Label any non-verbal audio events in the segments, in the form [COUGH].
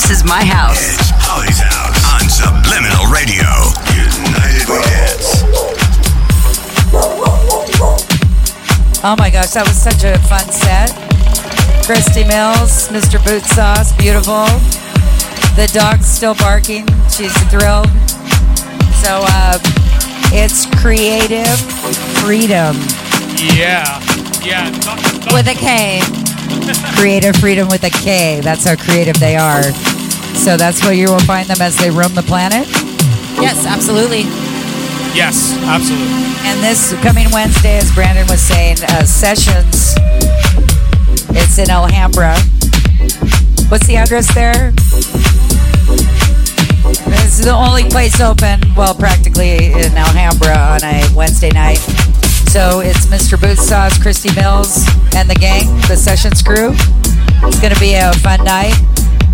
This is my house. It's Holly's house on Subliminal Radio. United We Dance. Oh my gosh, that was such a fun set. Christi Mills, Mr. Bootsauce, beautiful. The dog's still barking. She's thrilled. So uh, it's creative freedom Yeah. Yeah. Talk- talk- with a K. creative freedom with a K. That's how creative they are. So that's where you will find them as they roam the planet. Yes, absolutely. yes, absolutely. And this coming Wednesday, as Brandon was saying, uh, Sessions. It's in Alhambra. What's the address there? This is the only place open, well, practically in Alhambra on a Wednesday night. So it's Mr. Boot Sauce, Christi Mills, and the gang, the Sessions crew. It's going to be a fun night.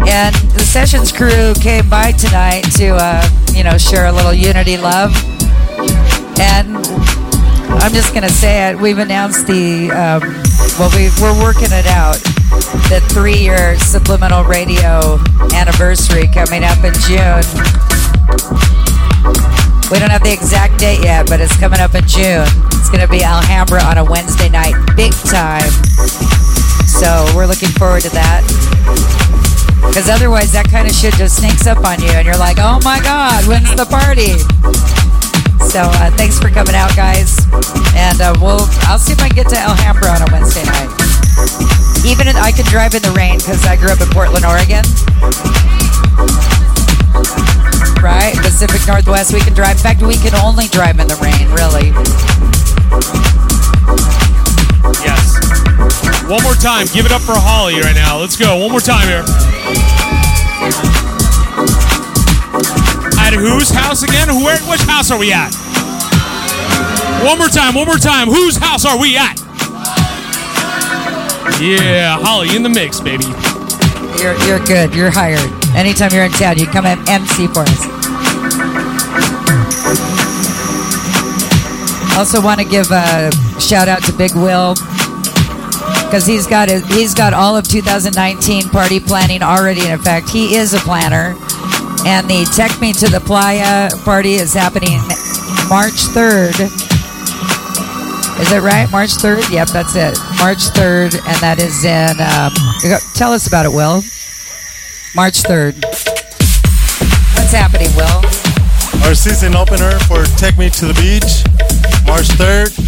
And the Sessions crew came by tonight to, uh, you know, share a little unity love. And I'm just gonna say it. We've announced the um, well, we we're working it out. The three-year subliminal radio anniversary coming up in June. We don't have the exact date yet, but it's coming up in June. It's gonna be Alhambra on a Wednesday night, big time. So we're looking forward to that. Because otherwise, that kind of shit just sneaks up on you, and you're like, "Oh my God, when's the party?" So uh, thanks for coming out, guys. And uh, we'll I'll see if I can get to Alhambra on a Wednesday night. Even I can drive in the rain because I grew up in Portland, Oregon. Right, Pacific Northwest, we can drive. In fact, we can only drive in the rain, really. One more time. Give it up for Holly right now. Let's go. One more time here. At whose house again? Where? Which house are we at? One more time. One more time. Whose house are we at? Yeah, Holly in the mix, baby. You're you're good. You're hired. Anytime you're in town, you come and MC for us. Also, want to give a shout out to Big Will because he's got his, he's got all of 2019 party planning already. In effect. he is a planner. And the Tech Me to the Playa party is happening March 3rd. Is it right? March 3rd? Yep, that's it. March 3rd, and that is in. Um, tell us about it, Will. March 3rd. What's happening, Will? Our season opener for Take Me to the Beach, March 3rd,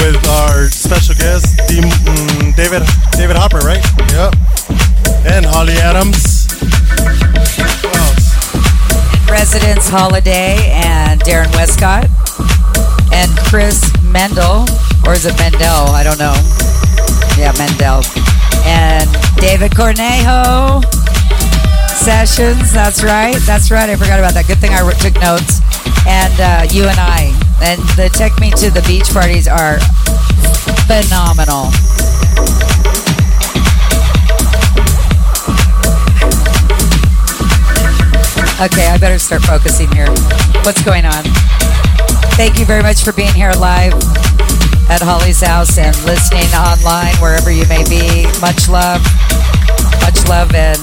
with our special guest, mm, David David Hopper, right? Yep. And Holly Adams. Who else? Residence Holiday and Darren Westcott and Chris Mendel, or is it Mendel? I don't know. Yeah, Mendel. And David Cornejo. Sessions, that's right. That's right. I forgot about that. Good thing I took notes. And uh, you and I. And the Take Me to the Beach parties are phenomenal. Okay, I better start focusing here. What's going on? Thank you very much for being here live at Holly's house and listening online wherever you may be. Much love. Much love and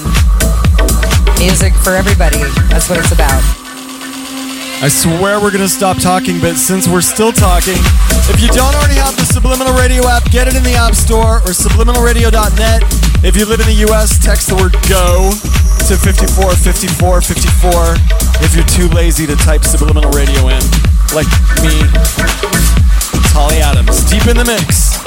music for everybody. That's what it's about. I swear we're gonna stop talking, but since we're still talking, if you don't already have the Subliminal Radio app, get it in the App Store or subliminalradio.net. If you live in the US, text the word GO to 54 54 54 if you're too lazy to type Subliminal Radio in, like me. Holly Adams, deep in the mix.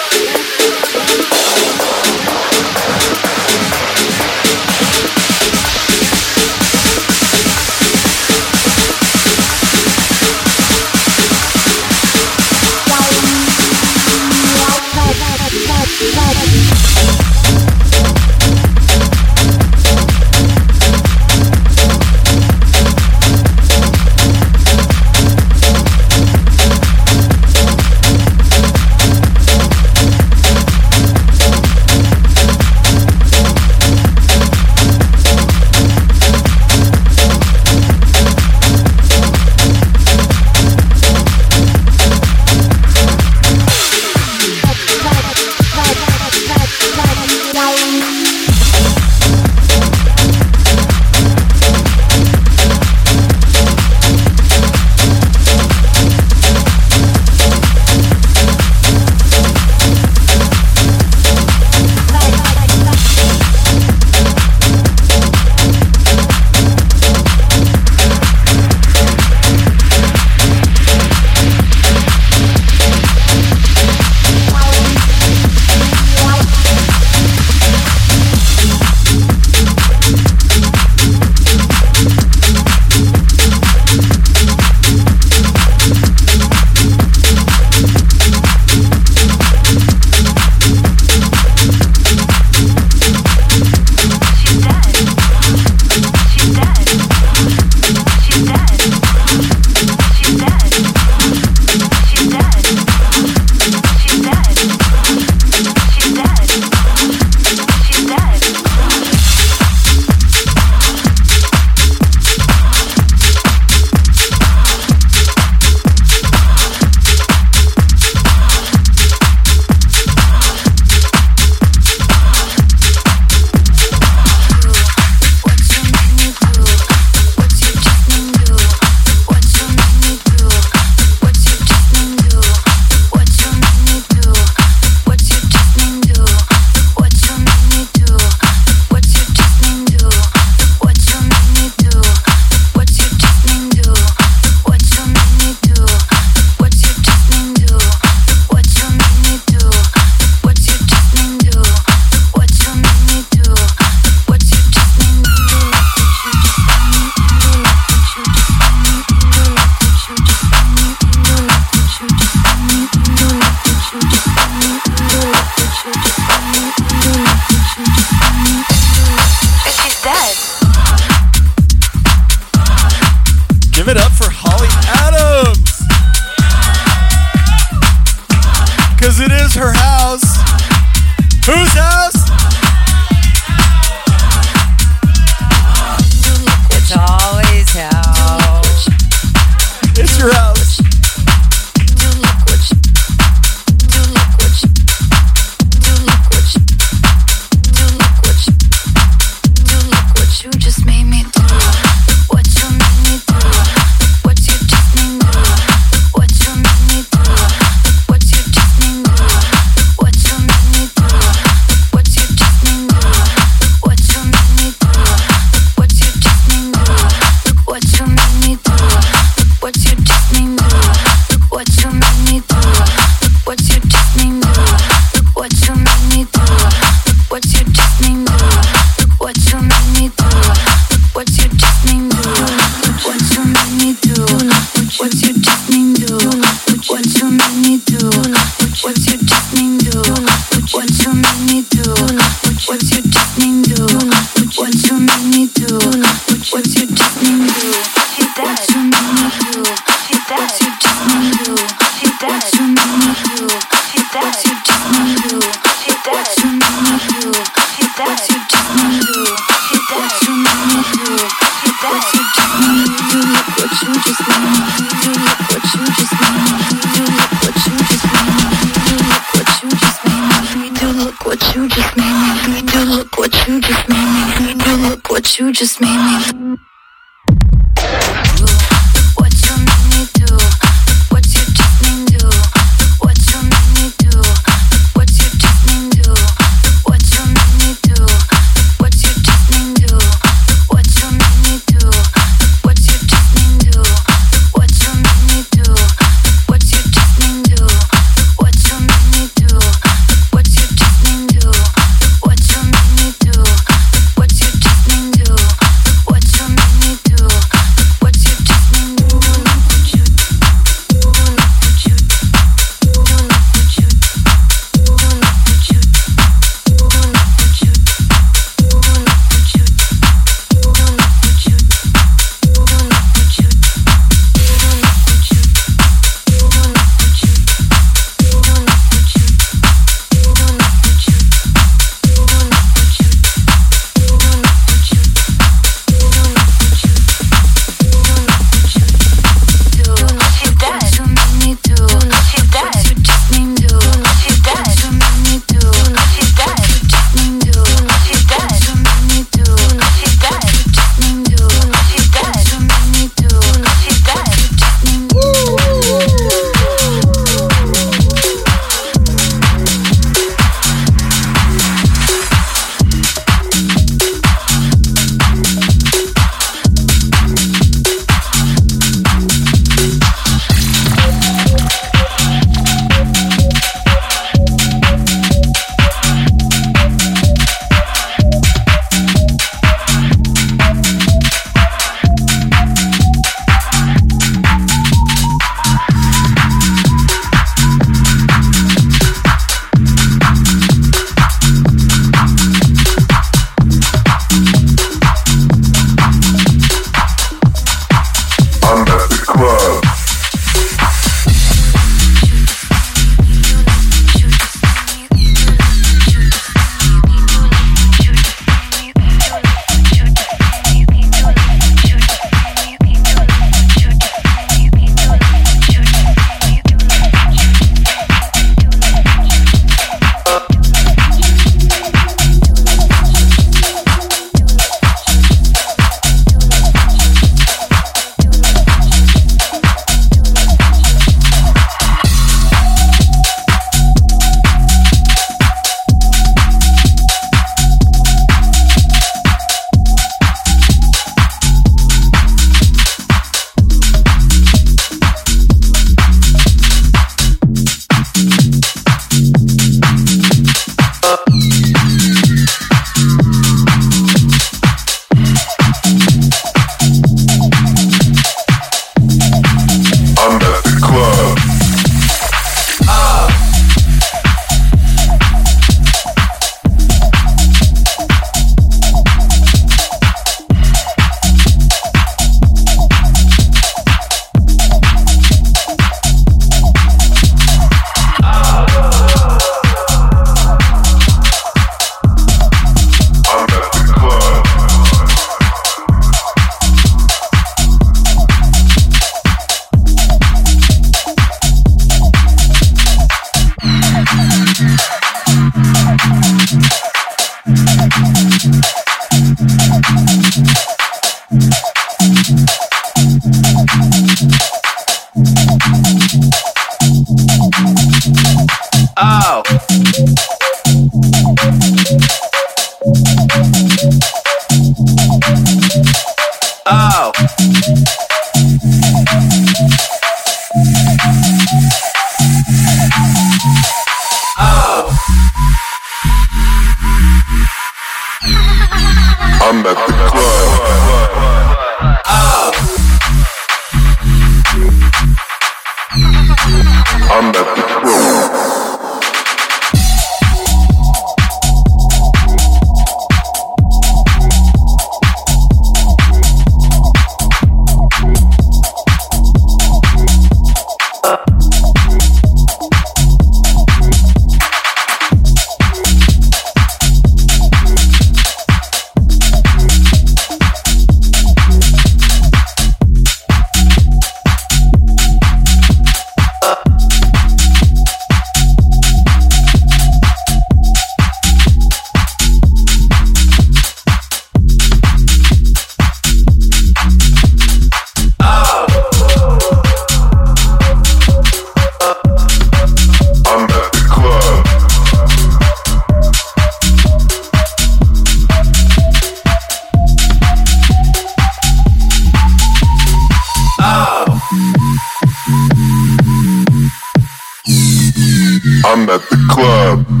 At the club.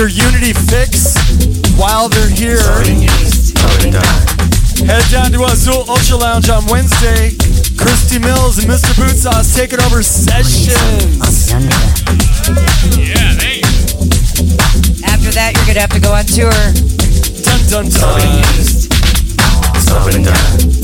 Your Unity fix while they're here, head down to Azul Ultra Lounge on Wednesday. Christi Mills and Mr. Bootsauce taking over sessions. Yeah, thank. After that, you're gonna have to go on tour. Dun dun dun. Let's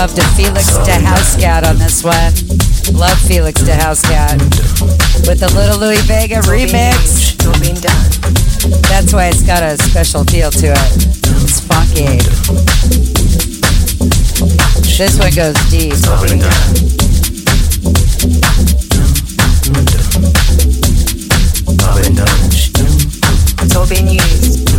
love to Felix da Housecat on this one. Love Felix da Housecat with the Little Louie Vega remix. That's why it's got a special feel to it. It's funky. This one goes deep. It's all used.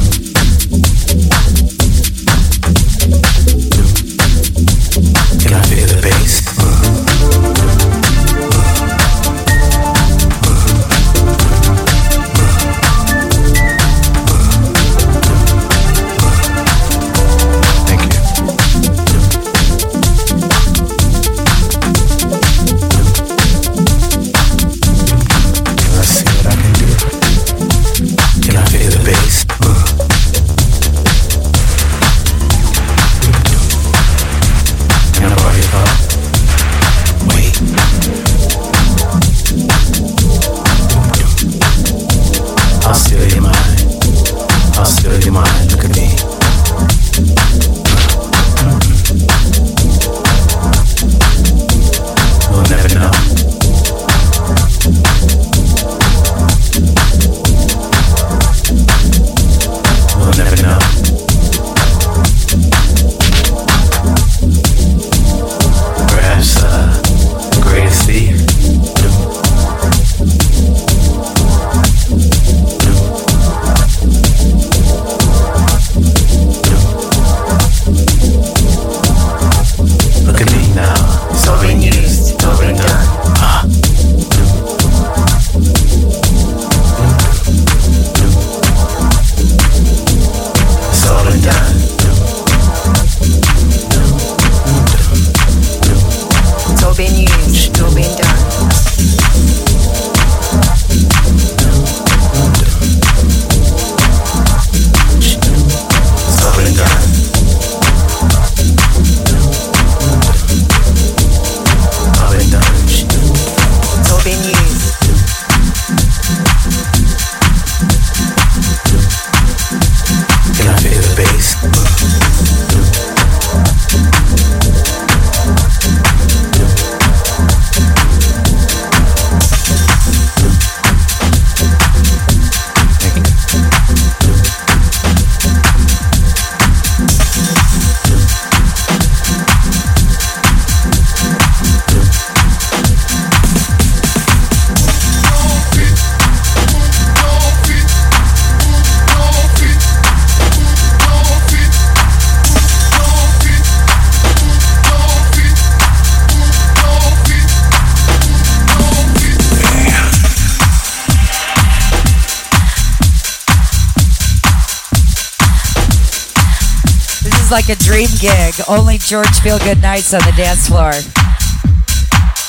Gig. Only George Feelgood nights on the dance floor.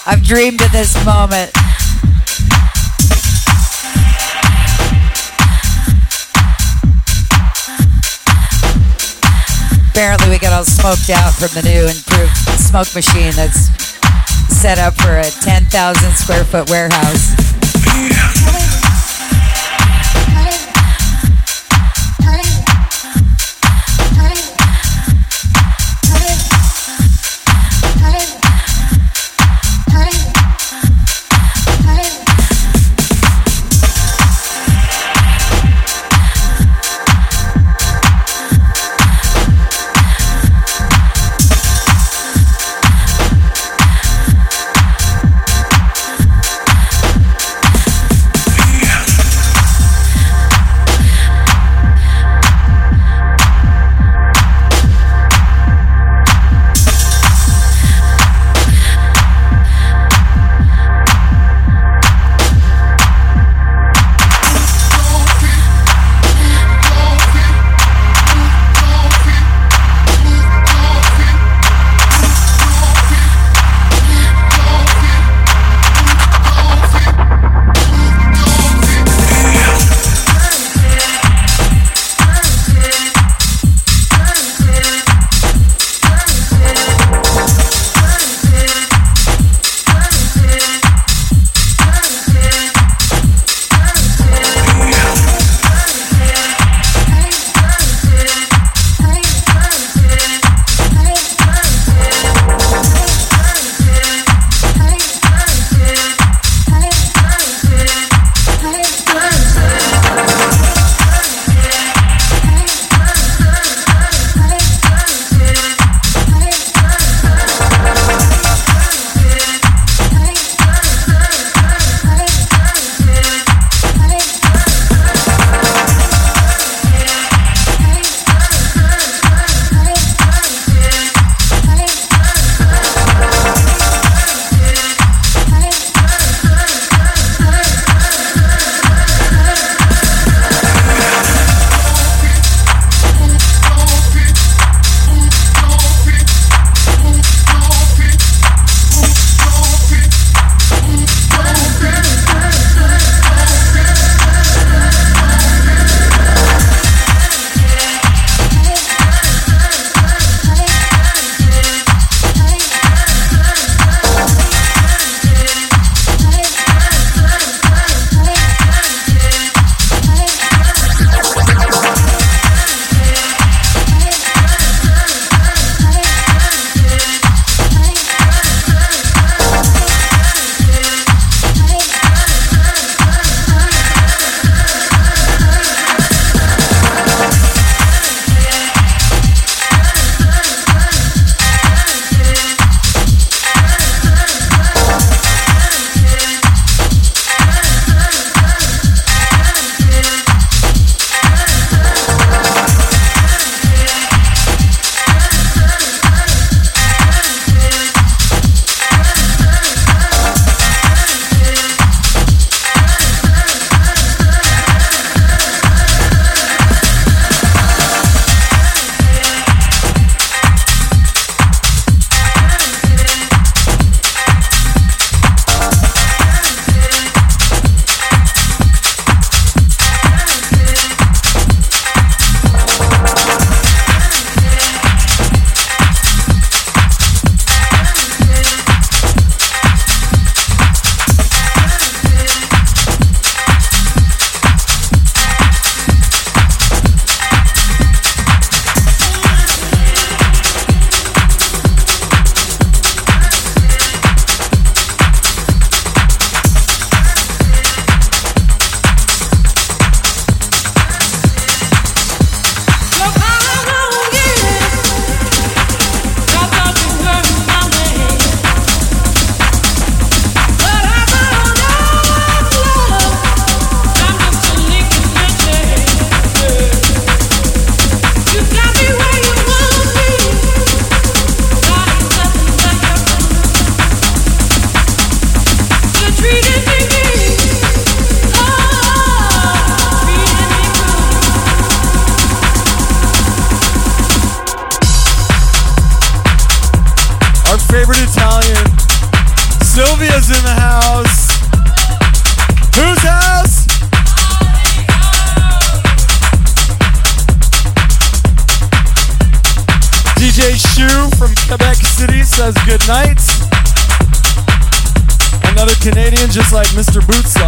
I've dreamed of this moment. Apparently, we got all smoked out from the new improved smoke machine that's set up for a 10,000 square foot warehouse. Like Mr. Boot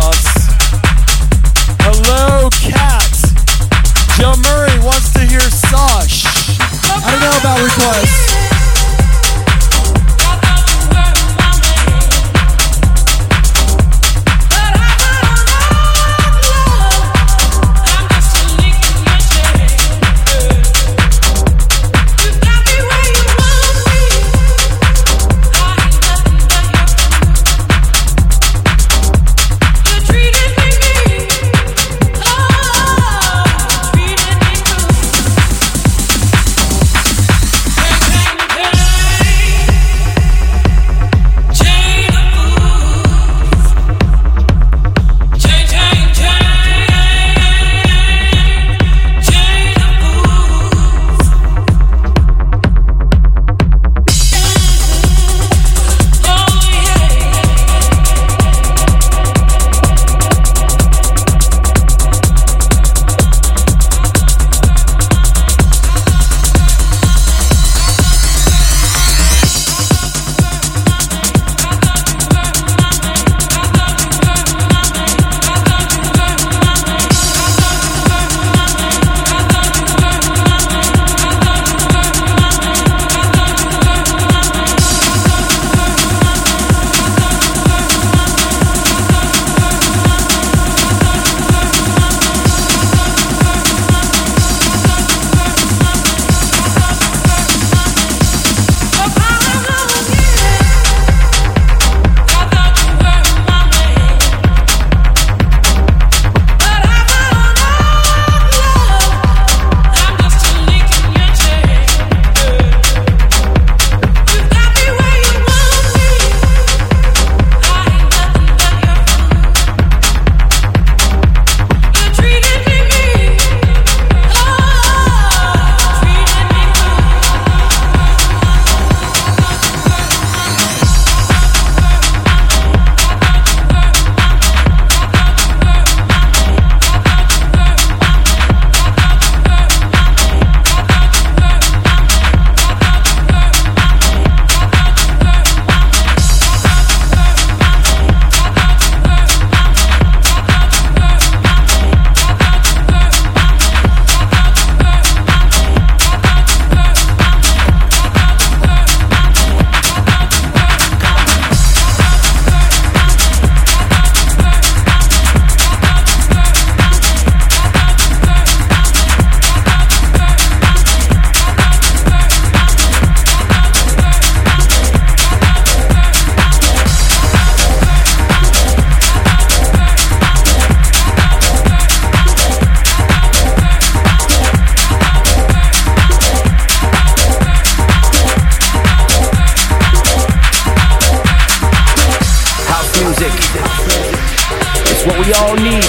we all need.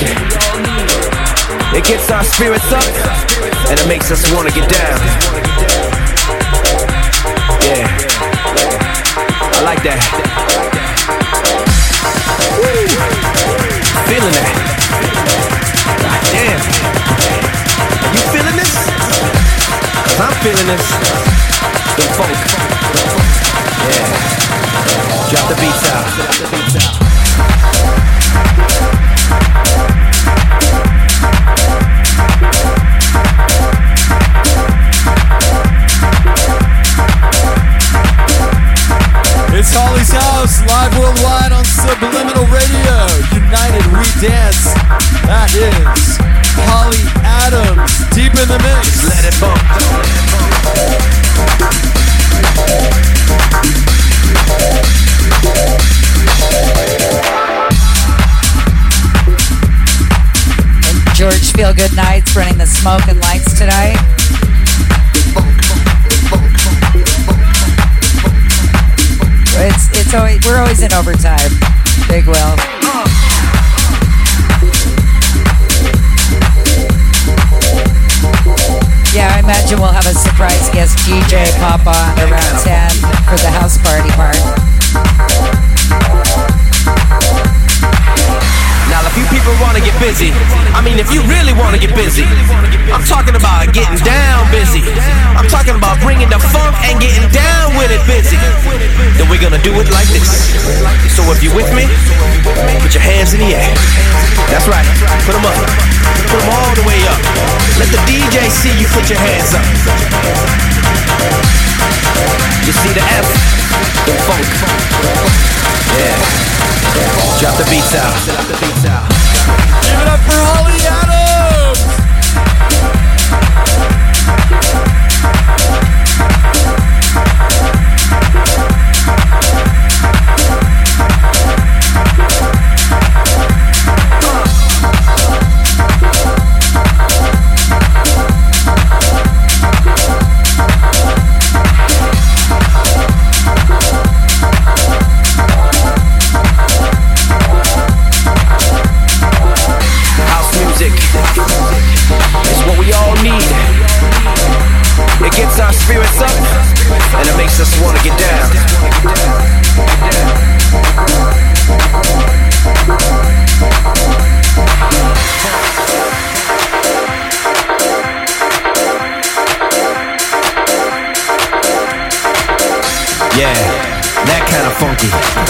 It gets our spirits up and it makes us want to get down. Yeah. I like that. Woo. Feeling that. God damn. Are you feeling this? Cause I'm feeling this. The funk. Yeah. Drop the beats out. Drop the beats out. Live worldwide on Subliminal Radio. United We Dance. That is Holly Adams, deep in the mix. Let it bump. And George Feelgood Nights running the smoke and lights tonight. It's always we're always in overtime. Big Will. Yeah, I imagine we'll have have a surprise guest DJ pop on around 10 for the house party part. You people want to get busy, I mean, if you really want to get busy, I'm talking about getting down busy. I'm talking about bringing the funk and getting down with it busy. Then we're gonna do it like this. So if you're with me, put your hands in the air. That's right. Put them up. Put them all the way up. Let the DJ see you put your hands up. You see the F? The funk. Yeah. Drop the beats out. Give it up for Holly kind of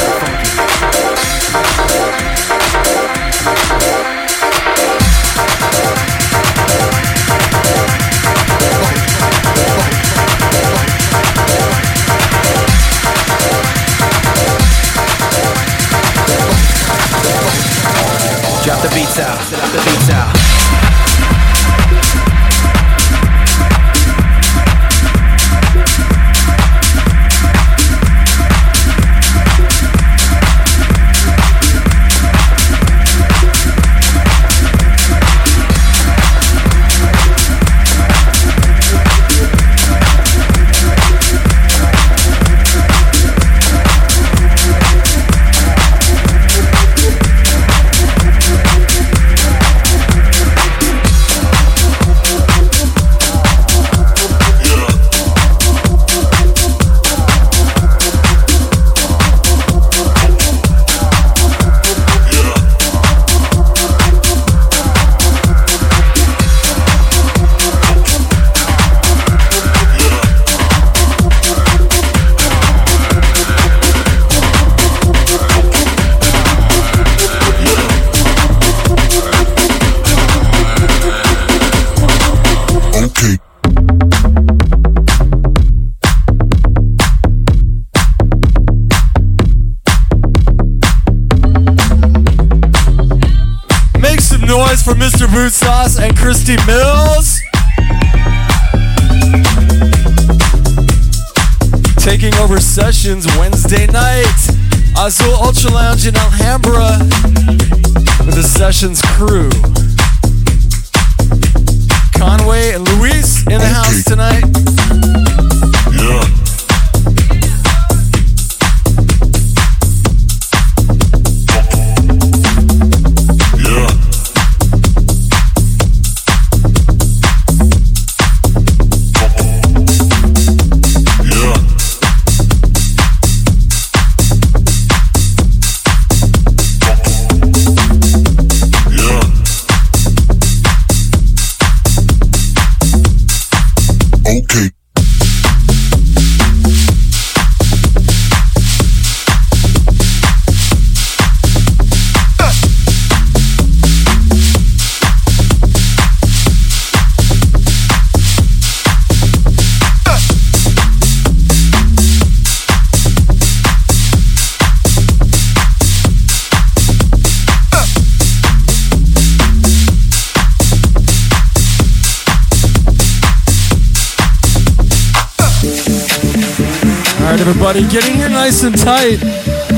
everybody, get in here nice and tight.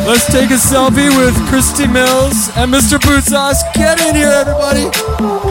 Let's take a selfie with Christi Mills and Mr. Bootsauce. Get in here, everybody.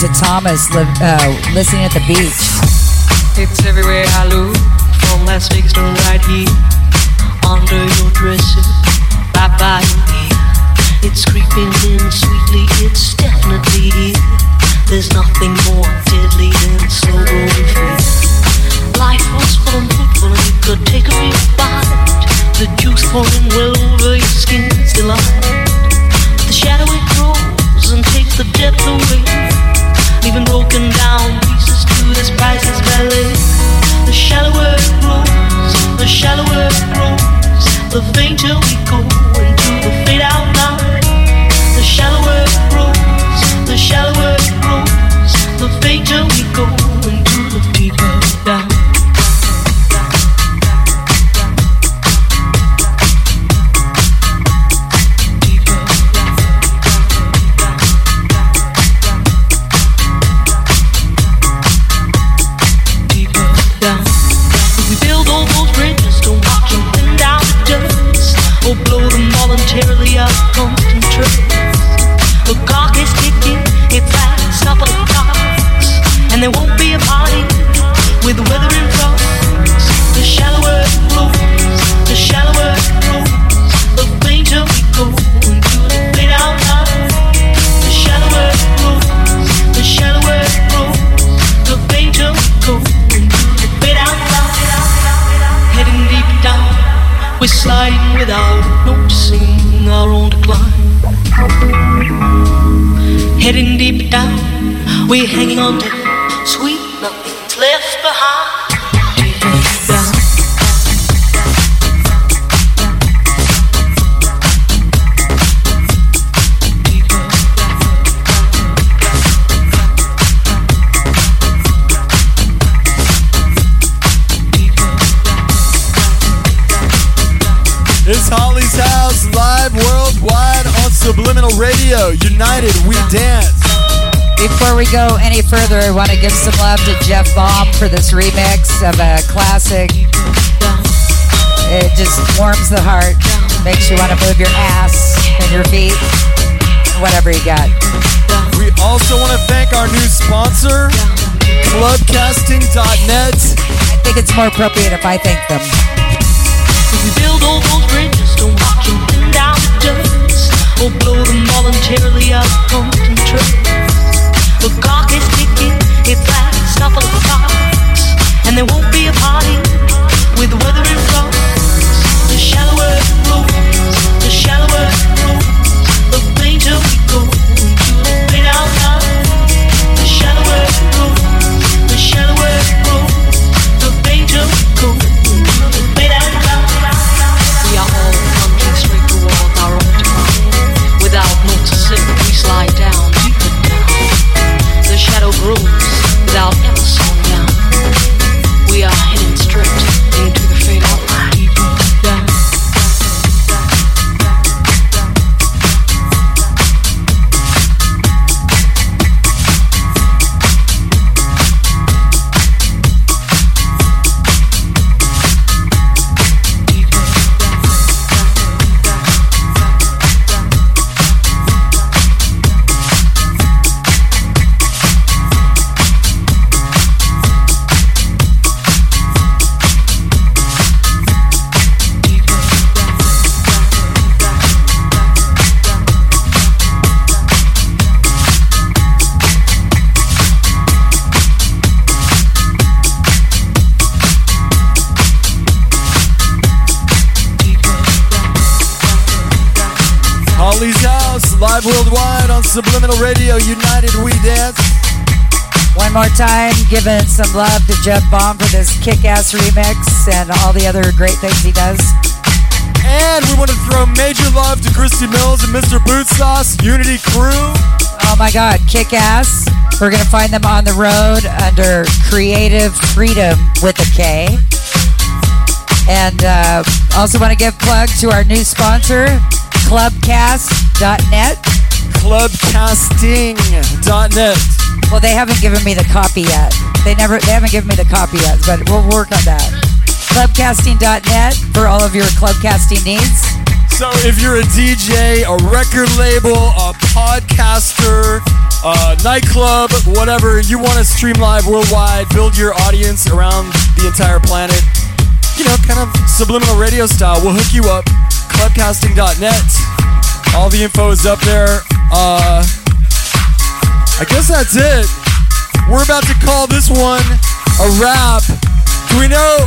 to Thomas li- uh, listening at the beach. go any further, I want to give some love to Jeff Baum for this remix of a classic. It just warms the heart, makes you want to move your ass and your feet, whatever you got. We also want to thank our new sponsor, clubcasting.net. I think it's more appropriate if I thank them. Bridges, or blow them voluntarily out of control. The clock is ticking, it flies, shuffle of the and there won't be giving some love to Jeff Baum for this kick-ass remix and all the other great things he does. And we want to throw major love to Christi Mills and Mr. Bootsauce, Unity Crew. Oh my God, kick ass. We're going to find them on the road under Kreative Freedom with a K. And uh, also want to give plug to our new sponsor, clubcast.net. Clubcasting.net. Well, they haven't given me the copy yet. They never, they haven't given me the copy yet, but we'll work on that. Clubcasting.net for all of your clubcasting needs. So if you're a DJ, a record label, a podcaster, a nightclub, whatever. You want to stream live worldwide, build your audience around the entire planet. You know, kind of subliminal radio style. We'll hook you up. Clubcasting.net. All the info is up there. Uh, I guess that's it. We're about to call this one a wrap. Do we know?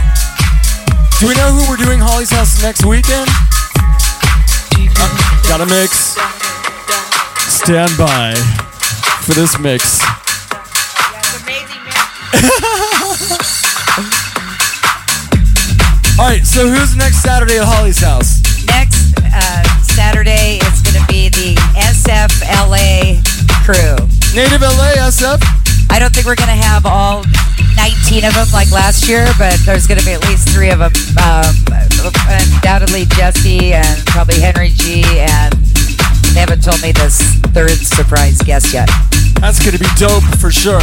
Do we know who we're doing Holly's House next weekend? Uh, got a mix. Stand by for this mix. [LAUGHS] All right, so who's next Saturday at Holly's house? Next uh, Saturday is going to be the SFLA crew. Native LA SF. I don't think we're going to have all 19 of them like last year, but there's going to be at least three of them. Um, undoubtedly Jesse and probably Henry G. And they haven't told me this third surprise guest yet. That's going to be dope for sure.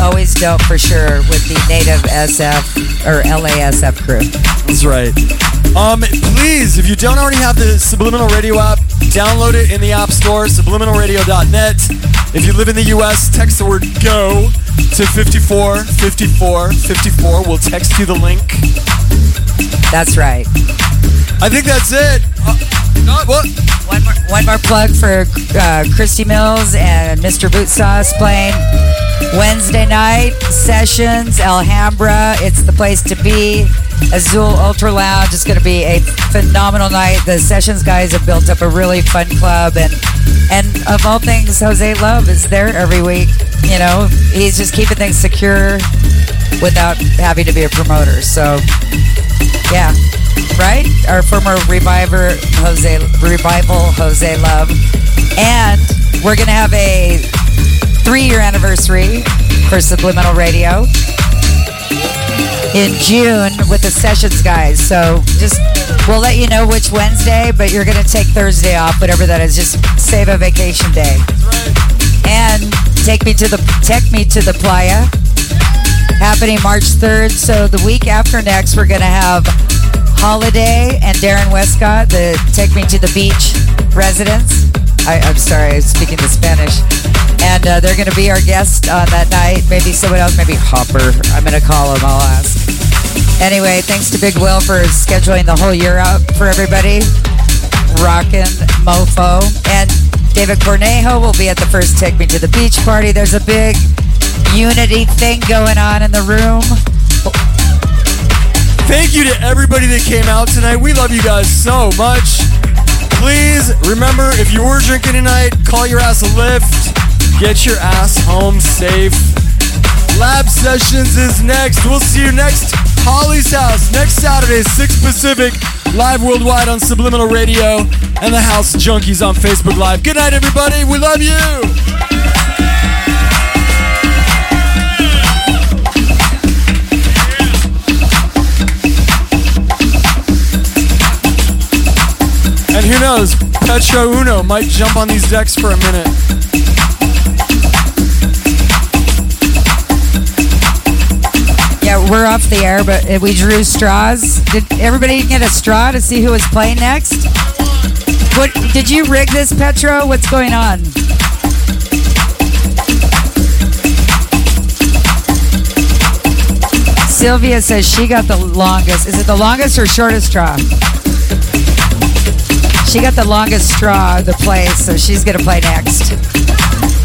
Always dope for sure with the native SF or LASF crew. That's right. Um, please, if you don't already have the Subliminal Radio app, download it in the App Store, subliminalradio.net. If you live in the US, text the word GO to 54 54 54. We'll text you the link. That's right. I think that's it. Uh, what? One more, one more plug for uh, Christi Mills and Mr. Bootsauce playing Wednesday night sessions, Alhambra. It's the place to be. Azul Ultra Lounge is going to be a phenomenal night. The sessions guys have built up a really fun club, and and of all things, Jose Love is there every week. You know, he's just keeping things secure without having to be a promoter. So, yeah, right? Our former reviver Jose Revival Jose Love, and we're gonna have a three-year anniversary for Subliminal Radio in June with the sessions guys. So just we'll let you know which Wednesday, but you're gonna take Thursday off, whatever that is. Just save a vacation day. And take me to the take me to the playa. Happening March 3rd. So the week after next, we're gonna have Holiday and Darren Westcott, the Take Me to the Beach residents. I, I'm sorry, I'm speaking the Spanish. And uh, they're going to be our guest on that night. Maybe someone else, maybe Hopper. I'm going to call him, I'll ask. Anyway, thanks to Big Will for scheduling the whole year out for everybody. Rockin' Mofo. And David Cornejo will be at the first Take Me to the Beach party. There's a big unity thing going on in the room. Thank you to everybody that came out tonight. We love you guys so much. Please remember if you were drinking tonight, call your ass a Lyft. Get your ass home safe. Lab Sessions is next. We'll see you next Holly's House next Saturday, 6 Pacific, live worldwide on Subliminal Radio and the House Junkies on Facebook Live. Good night, everybody. We love you. And who knows, Petro Uno might jump on these decks for a minute. Yeah, we're off the air, but uh, we drew straws. Did everybody get a straw to see who was playing next? What did you rig this, Petro? What's going on? Sylvia says she got the longest. Is it the longest or shortest straw? She got the longest straw of the play, so she's gonna play next.